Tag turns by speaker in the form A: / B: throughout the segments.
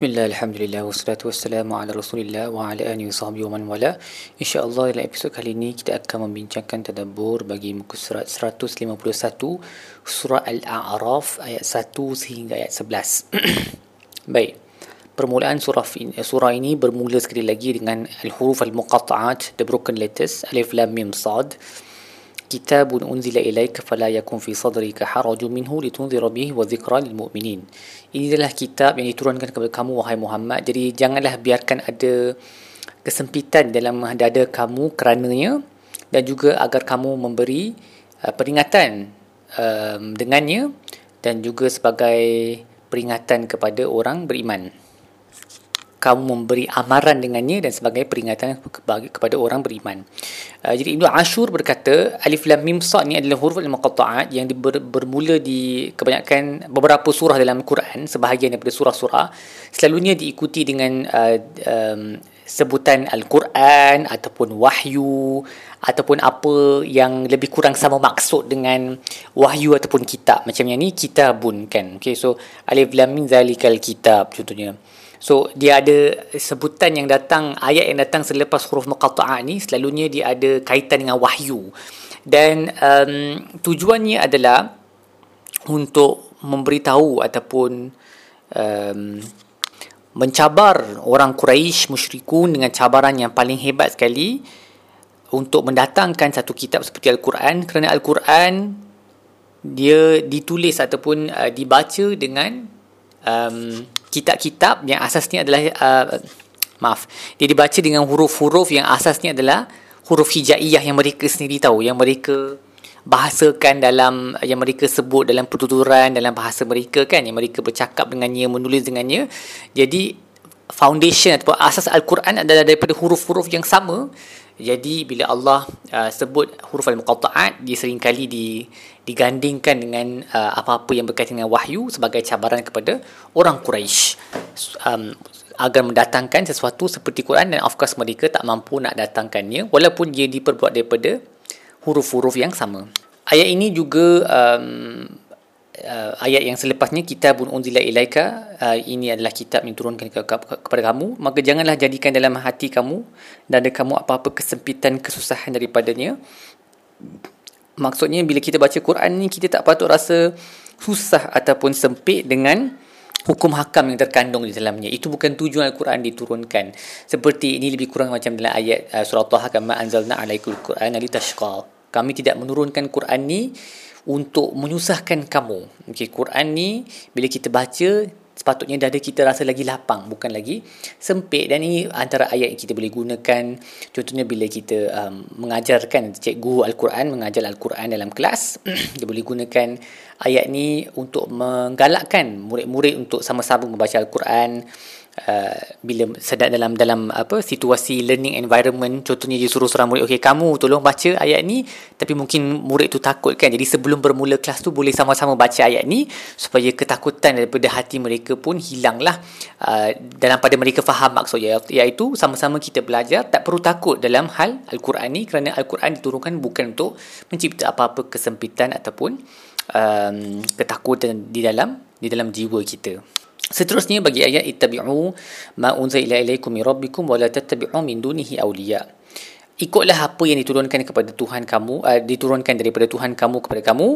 A: Bismillah, Alhamdulillah, wassalatu wassalamu ala rasulillah wa ala alihi wa sahbihi wa man wala. InsyaAllah dalam episod kali ini kita akan membincangkan tadabur bagi muka surat 151 Surah Al-A'raf ayat 1 sehingga ayat 11 Baik, permulaan surah ini, surah ini bermula sekali lagi dengan Al-Huruf Al-Muqatta'at, the broken letters, Alif Lam Mim Sad كتاب أنزل إليك فلا يكن في صدرك حرج منه لتنذر به وذكرى للمؤمنين ini adalah kitab yang diturunkan kepada kamu wahai Muhammad jadi janganlah biarkan ada kesempitan dalam dada kamu kerananya dan juga agar kamu memberi uh, peringatan um, dengannya dan juga sebagai peringatan kepada orang beriman kamu memberi amaran dengannya dan sebagai peringatan kepada orang beriman. Uh, jadi Ibnu Ashur berkata alif lam mim sad ni adalah huruf al-muqatta'at yang ber, bermula di kebanyakan beberapa surah dalam Quran, sebahagian daripada surah-surah selalunya diikuti dengan uh, um, sebutan al-Quran ataupun wahyu ataupun apa yang lebih kurang sama maksud dengan wahyu ataupun kitab. Macam yang ni kitabun kan. Okay, so alif lam mim zalikal kitab contohnya. So dia ada sebutan yang datang ayat yang datang selepas huruf muqatta'ah ni selalunya dia ada kaitan dengan wahyu. Dan um, tujuannya adalah untuk memberitahu ataupun um, mencabar orang Quraisy musyrikun dengan cabaran yang paling hebat sekali untuk mendatangkan satu kitab seperti Al-Quran kerana Al-Quran dia ditulis ataupun uh, dibaca dengan um, kitab-kitab yang asasnya adalah uh, maaf dia dibaca dengan huruf-huruf yang asasnya adalah huruf hijaiyah yang mereka sendiri tahu yang mereka bahasakan dalam yang mereka sebut dalam pertuturan dalam bahasa mereka kan yang mereka bercakap dengannya menulis dengannya. Jadi foundation atau asas al-Quran adalah daripada huruf-huruf yang sama jadi bila Allah uh, sebut huruf al-muqatta'at dia seringkali di digandingkan dengan uh, apa-apa yang berkaitan dengan wahyu sebagai cabaran kepada orang Quraisy um, agar mendatangkan sesuatu seperti Quran dan of course mereka tak mampu nak datangkannya walaupun dia diperbuat daripada huruf-huruf yang sama. Ayat ini juga um, uh, ayat yang selepasnya kitabun unzila ilaika uh, ini adalah kitab yang turunkan ke, ke, ke, kepada kamu. Maka janganlah jadikan dalam hati kamu dan ada kamu apa-apa kesempitan kesusahan daripadanya. Maksudnya bila kita baca Quran ni kita tak patut rasa susah ataupun sempit dengan hukum hakam yang terkandung di dalamnya. Itu bukan tujuan Al-Quran diturunkan. Seperti ini lebih kurang macam dalam ayat uh, surah Taha kama anzalna alaikul Quran litashqa. Kami tidak menurunkan Quran ni untuk menyusahkan kamu. Okey, Quran ni bila kita baca sepatutnya dada kita rasa lagi lapang bukan lagi sempit. Dan ini antara ayat yang kita boleh gunakan. Contohnya bila kita um, mengajarkan cikgu al-Quran mengajar al-Quran dalam kelas dia boleh gunakan ayat ni untuk menggalakkan murid-murid untuk sama-sama membaca al-Quran Uh, bila sedang dalam dalam apa situasi learning environment contohnya dia suruh seorang murid okey kamu tolong baca ayat ni tapi mungkin murid tu takut kan jadi sebelum bermula kelas tu boleh sama-sama baca ayat ni supaya ketakutan daripada hati mereka pun hilanglah uh, dalam pada mereka faham maksudnya iaitu sama-sama kita belajar tak perlu takut dalam hal al-Quran ni kerana al-Quran diturunkan bukan untuk mencipta apa-apa kesempitan ataupun um, ketakutan di dalam di dalam jiwa kita Seterusnya bagi ayat ittabi'u ma unzila ilaikum min rabbikum wa la tattabi'u min dunihi awliya. Ikutlah apa yang diturunkan kepada Tuhan kamu, uh, diturunkan daripada Tuhan kamu kepada kamu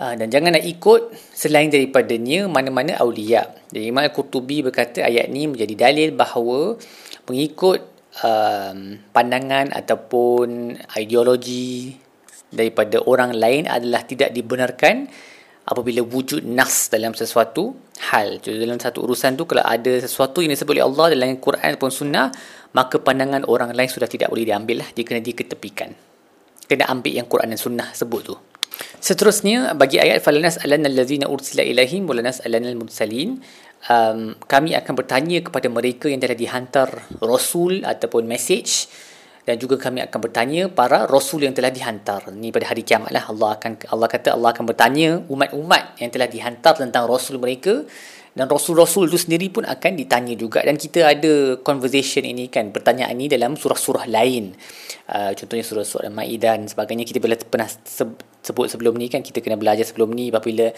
A: uh, dan janganlah ikut selain daripadanya mana-mana awliya. Jadi Imam Al-Qurtubi berkata ayat ini menjadi dalil bahawa mengikut um, pandangan ataupun ideologi daripada orang lain adalah tidak dibenarkan apabila wujud nas dalam sesuatu hal. Jadi dalam satu urusan tu kalau ada sesuatu yang disebut oleh Allah dalam Quran ataupun sunnah, maka pandangan orang lain sudah tidak boleh diambil lah. Dia kena diketepikan. Kena ambil yang Quran dan sunnah sebut tu. Seterusnya bagi ayat falanas alana allazina ursila ilaihim walanas alana almursalin um, kami akan bertanya kepada mereka yang telah dihantar rasul ataupun message dan juga kami akan bertanya para rasul yang telah dihantar. Ni pada hari kiamat lah. Allah akan Allah kata Allah akan bertanya umat-umat yang telah dihantar tentang rasul mereka. Dan rasul-rasul itu sendiri pun akan ditanya juga. Dan kita ada conversation ini kan pertanyaan ini dalam surah-surah lain. Uh, contohnya surah-surah Al-Maidah dan sebagainya. Kita pernah pernah sebut sebelum ni kan kita kena belajar sebelum ni apabila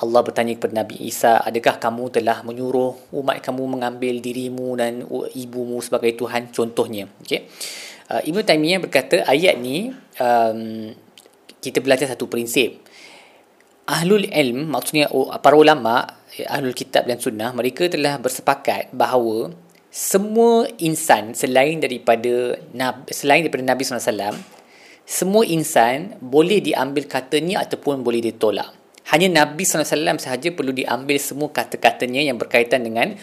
A: Allah bertanya kepada Nabi Isa adakah kamu telah menyuruh umat kamu mengambil dirimu dan ibumu sebagai Tuhan? Contohnya okey uh, Ibnu Taimiyah berkata ayat ni um, kita belajar satu prinsip ahlul ilm maksudnya para ulama ahlul kitab dan sunnah mereka telah bersepakat bahawa semua insan selain daripada selain daripada Nabi SAW semua insan boleh diambil katanya ataupun boleh ditolak. Hanya Nabi SAW sahaja perlu diambil semua kata-katanya yang berkaitan dengan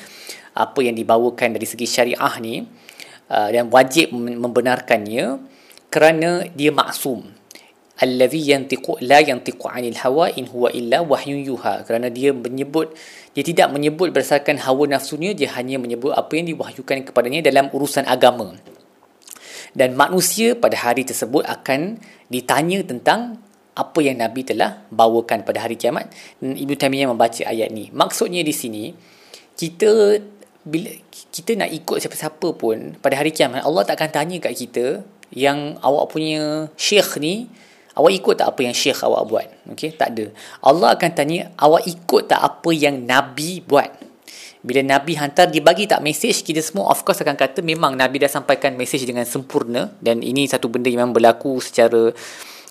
A: apa yang dibawakan dari segi syariah ni dan wajib membenarkannya kerana dia maksum. Allazi yantiqu la yantiqu 'anil hawa in huwa illa wahyun yuha. Kerana dia menyebut dia tidak menyebut berdasarkan hawa nafsunya dia hanya menyebut apa yang diwahyukan kepadanya dalam urusan agama. Dan manusia pada hari tersebut akan ditanya tentang apa yang Nabi telah bawakan pada hari kiamat. Dan Ibnu Taimiyah membaca ayat ni. Maksudnya di sini kita bila kita nak ikut siapa-siapa pun pada hari kiamat Allah tak akan tanya kat kita yang awak punya syekh ni awak ikut tak apa yang syekh awak buat? Okey tak ada. Allah akan tanya awak ikut tak apa yang nabi buat? Bila Nabi hantar dia bagi tak mesej kita semua of course akan kata memang Nabi dah sampaikan mesej dengan sempurna dan ini satu benda yang memang berlaku secara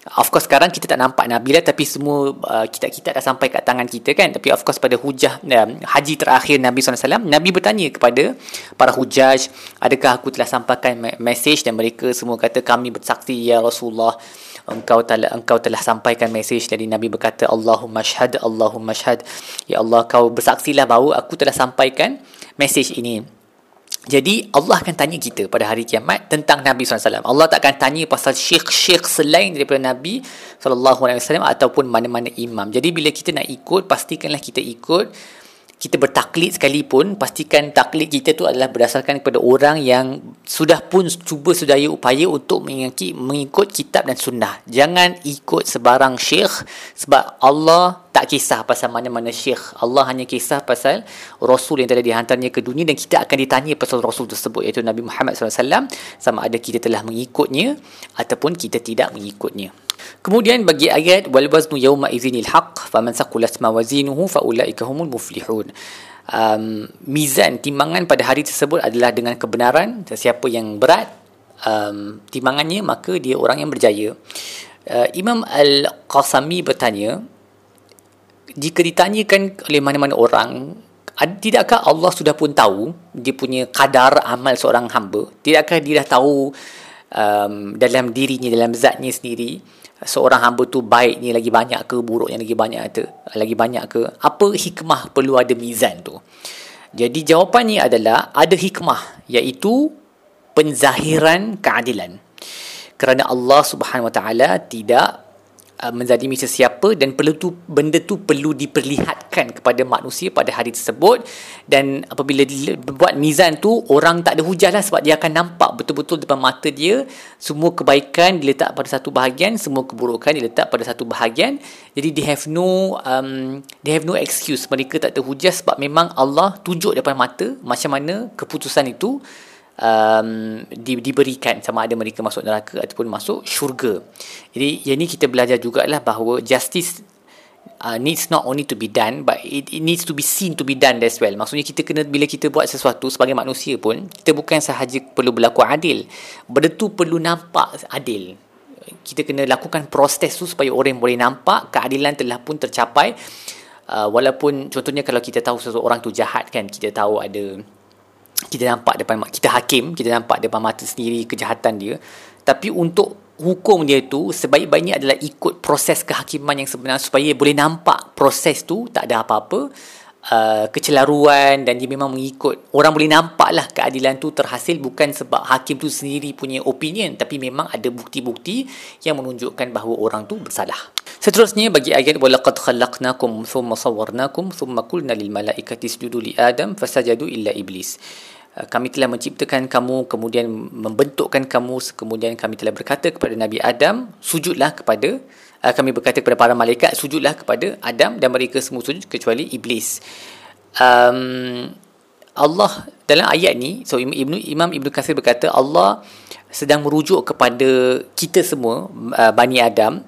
A: of course sekarang kita tak nampak Nabi lah tapi semua uh, kitab-kitab dah sampai kat tangan kita kan. Tapi of course pada hujah uh, haji terakhir Nabi SAW Nabi bertanya kepada para hujaj adakah aku telah sampaikan mesej dan mereka semua kata kami bersaksi ya Rasulullah. Engkau telah engkau telah sampaikan mesej dari Nabi berkata Allahumma syhad Allahumma syhad ya Allah kau bersaksilah bahawa aku telah sampaikan mesej ini jadi Allah akan tanya kita pada hari kiamat tentang Nabi SAW. Allah tak akan tanya pasal syekh-syekh selain daripada Nabi SAW ataupun mana-mana imam. Jadi bila kita nak ikut, pastikanlah kita ikut kita bertaklid sekalipun pastikan taklid kita tu adalah berdasarkan kepada orang yang sudah pun cuba sedaya upaya untuk mengikut, mengikut kitab dan sunnah. Jangan ikut sebarang syekh sebab Allah tak kisah pasal mana-mana syekh. Allah hanya kisah pasal Rasul yang telah dihantarnya ke dunia dan kita akan ditanya pasal Rasul tersebut iaitu Nabi Muhammad SAW sama ada kita telah mengikutnya ataupun kita tidak mengikutnya Kemudian bagi ayat wal waznu yawma idzinil haqq faman saqulat mawazinuhu faulaika humul muflihun. Um, mizan timbangan pada hari tersebut adalah dengan kebenaran. Siapa yang berat um, timbangannya maka dia orang yang berjaya. Uh, Imam Al-Qasami bertanya jika ditanyakan oleh mana-mana orang tidakkah Allah sudah pun tahu dia punya kadar amal seorang hamba? Tidakkah dia dah tahu um, dalam dirinya dalam zatnya sendiri seorang hamba tu baik ni lagi banyak ke buruk yang lagi banyak ke lagi banyak ke apa hikmah perlu ada mizan tu? Jadi jawapannya adalah ada hikmah iaitu penzahiran keadilan. Kerana Allah Subhanahu Wa Taala tidak Uh, menzalimi sesiapa dan perlu tu benda tu perlu diperlihatkan kepada manusia pada hari tersebut. Dan apabila buat mizan tu orang tak ada hujah lah sebab dia akan nampak betul-betul depan mata dia semua kebaikan diletak pada satu bahagian semua keburukan diletak pada satu bahagian. Jadi they have no um, they have no excuse. Mereka tak terhujah sebab memang Allah tunjuk depan mata macam mana keputusan itu um, di, diberikan sama ada mereka masuk neraka ataupun masuk syurga. Jadi yang ini kita belajar jugalah bahawa justice uh, needs not only to be done but it, it needs to be seen to be done as well. Maksudnya kita kena bila kita buat sesuatu sebagai manusia pun kita bukan sahaja perlu berlaku adil. Benda tu perlu nampak adil. Kita kena lakukan proses tu supaya orang boleh nampak keadilan telah pun tercapai. Uh, walaupun contohnya kalau kita tahu seseorang tu jahat kan kita tahu ada kita nampak depan kita hakim kita nampak depan mata sendiri kejahatan dia. Tapi untuk hukum dia tu sebaik-baiknya adalah ikut proses kehakiman yang sebenar supaya boleh nampak proses tu tak ada apa-apa uh, kecelaruan dan dia memang mengikut. Orang boleh nampak lah keadilan tu terhasil bukan sebab hakim tu sendiri punya opinion tapi memang ada bukti-bukti yang menunjukkan bahawa orang tu bersalah Seterusnya bagi ayat walaqad khalaqnakum thumma sawwarnakum thumma qulna lil malaikati isjudu li adam fasajadu illa iblis. Uh, kami telah menciptakan kamu kemudian membentukkan kamu kemudian kami telah berkata kepada Nabi Adam sujudlah kepada uh, kami berkata kepada para malaikat sujudlah kepada Adam dan mereka semua sujud kecuali iblis. Um, Allah dalam ayat ni so Ibnu Imam Ibnu Katsir berkata Allah sedang merujuk kepada kita semua uh, Bani Adam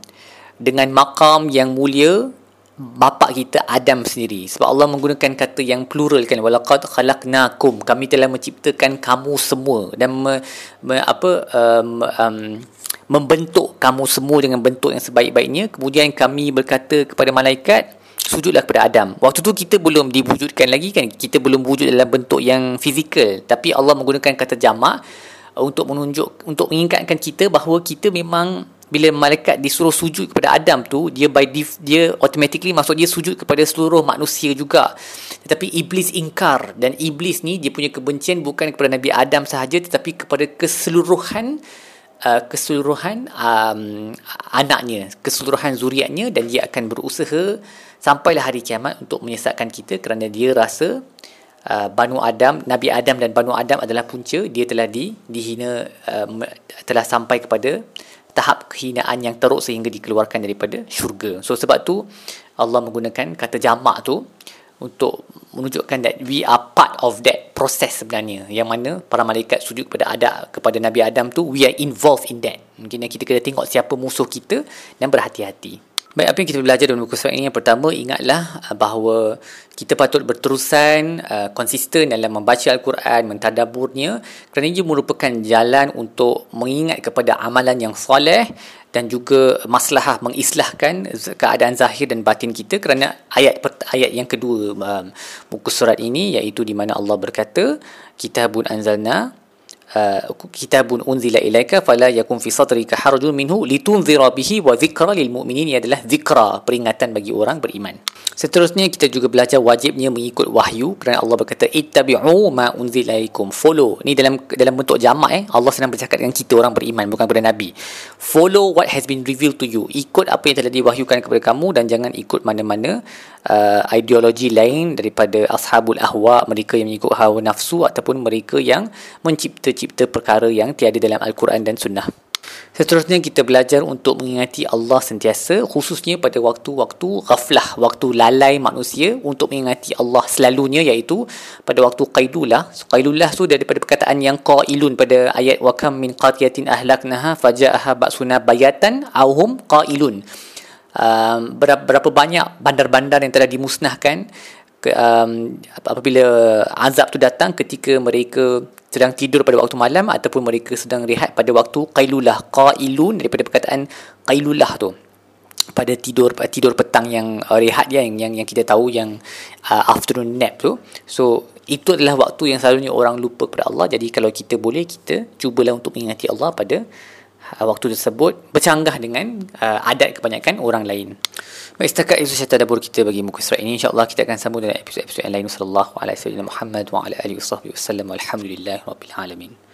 A: dengan makam yang mulia bapa kita Adam sendiri. Sebab Allah menggunakan kata yang plural kan walaqad khalaqnakum. Kami telah menciptakan kamu semua dan me, me, apa um, um, membentuk kamu semua dengan bentuk yang sebaik-baiknya. Kemudian kami berkata kepada malaikat sujudlah kepada Adam. Waktu tu kita belum diwujudkan lagi kan. Kita belum wujud dalam bentuk yang fizikal. Tapi Allah menggunakan kata jamak untuk menunjuk untuk mengingatkan kita bahawa kita memang bila malaikat disuruh sujud kepada Adam tu dia by def, dia automatically maksud dia sujud kepada seluruh manusia juga. Tetapi iblis ingkar dan iblis ni dia punya kebencian bukan kepada Nabi Adam sahaja tetapi kepada keseluruhan uh, keseluruhan um, anaknya keseluruhan zuriatnya dan dia akan berusaha sampailah hari kiamat untuk menyesatkan kita kerana dia rasa uh, Banu Adam Nabi Adam dan Banu Adam adalah punca. Dia telah di dihina uh, telah sampai kepada tahap kehinaan yang teruk sehingga dikeluarkan daripada syurga. So sebab tu Allah menggunakan kata jamak tu untuk menunjukkan that we are part of that process sebenarnya yang mana para malaikat sujud kepada Adam kepada Nabi Adam tu we are involved in that. Mungkin kita kena tengok siapa musuh kita dan berhati-hati. Baik, apa yang kita belajar dalam buku surat ini? Yang pertama, ingatlah uh, bahawa kita patut berterusan, uh, konsisten dalam membaca Al-Quran, mentadaburnya kerana ia merupakan jalan untuk mengingat kepada amalan yang soleh dan juga masalah mengislahkan keadaan zahir dan batin kita kerana ayat ayat yang kedua um, buku surat ini iaitu di mana Allah berkata kitabun anzalna kitabun unzila ilaika fala yakun fi sadrika harajun minhu litunzira bihi wa dhikra lil mu'minin. Adalah dhikra peringatan bagi orang beriman. Seterusnya kita juga belajar wajibnya mengikut wahyu. Kerana Allah berkata ittabi'u ma unzila ilaikum. Follow. Ni dalam dalam bentuk jamak eh. Allah sedang bercakap dengan kita orang beriman bukan kepada nabi. Follow what has been revealed to you. Ikut apa yang telah diwahyukan kepada kamu dan jangan ikut mana-mana uh, ideologi lain daripada ashabul ahwa mereka yang mengikut hawa nafsu ataupun mereka yang mencipta mencipta perkara yang tiada dalam Al-Quran dan Sunnah. Seterusnya kita belajar untuk mengingati Allah sentiasa khususnya pada waktu-waktu ghaflah, waktu lalai manusia untuk mengingati Allah selalunya iaitu pada waktu qailulah. So, qailulah tu daripada perkataan yang qailun pada ayat wa kam min qatiyatin ahlaknaha faja'aha ba'suna bayatan auhum qailun. Um, berapa, berapa banyak bandar-bandar yang telah dimusnahkan um, apabila azab tu datang ketika mereka sedang tidur pada waktu malam ataupun mereka sedang rehat pada waktu qailulah qailun daripada perkataan qailulah tu. Pada tidur tidur petang yang uh, rehat dia yang, yang yang kita tahu yang uh, afternoon nap tu. So itu adalah waktu yang selalunya orang lupa kepada Allah. Jadi kalau kita boleh kita cubalah untuk mengingati Allah pada uh, waktu tersebut bercanggah dengan uh, adat kebanyakan orang lain Baik, setakat itu saya tadabur kita bagi muka surat ini. InsyaAllah kita akan sambung dengan episod-episod yang lain. Wassalamualaikum warahmatullahi wabarakatuh. Alhamdulillah. Rabbil alamin.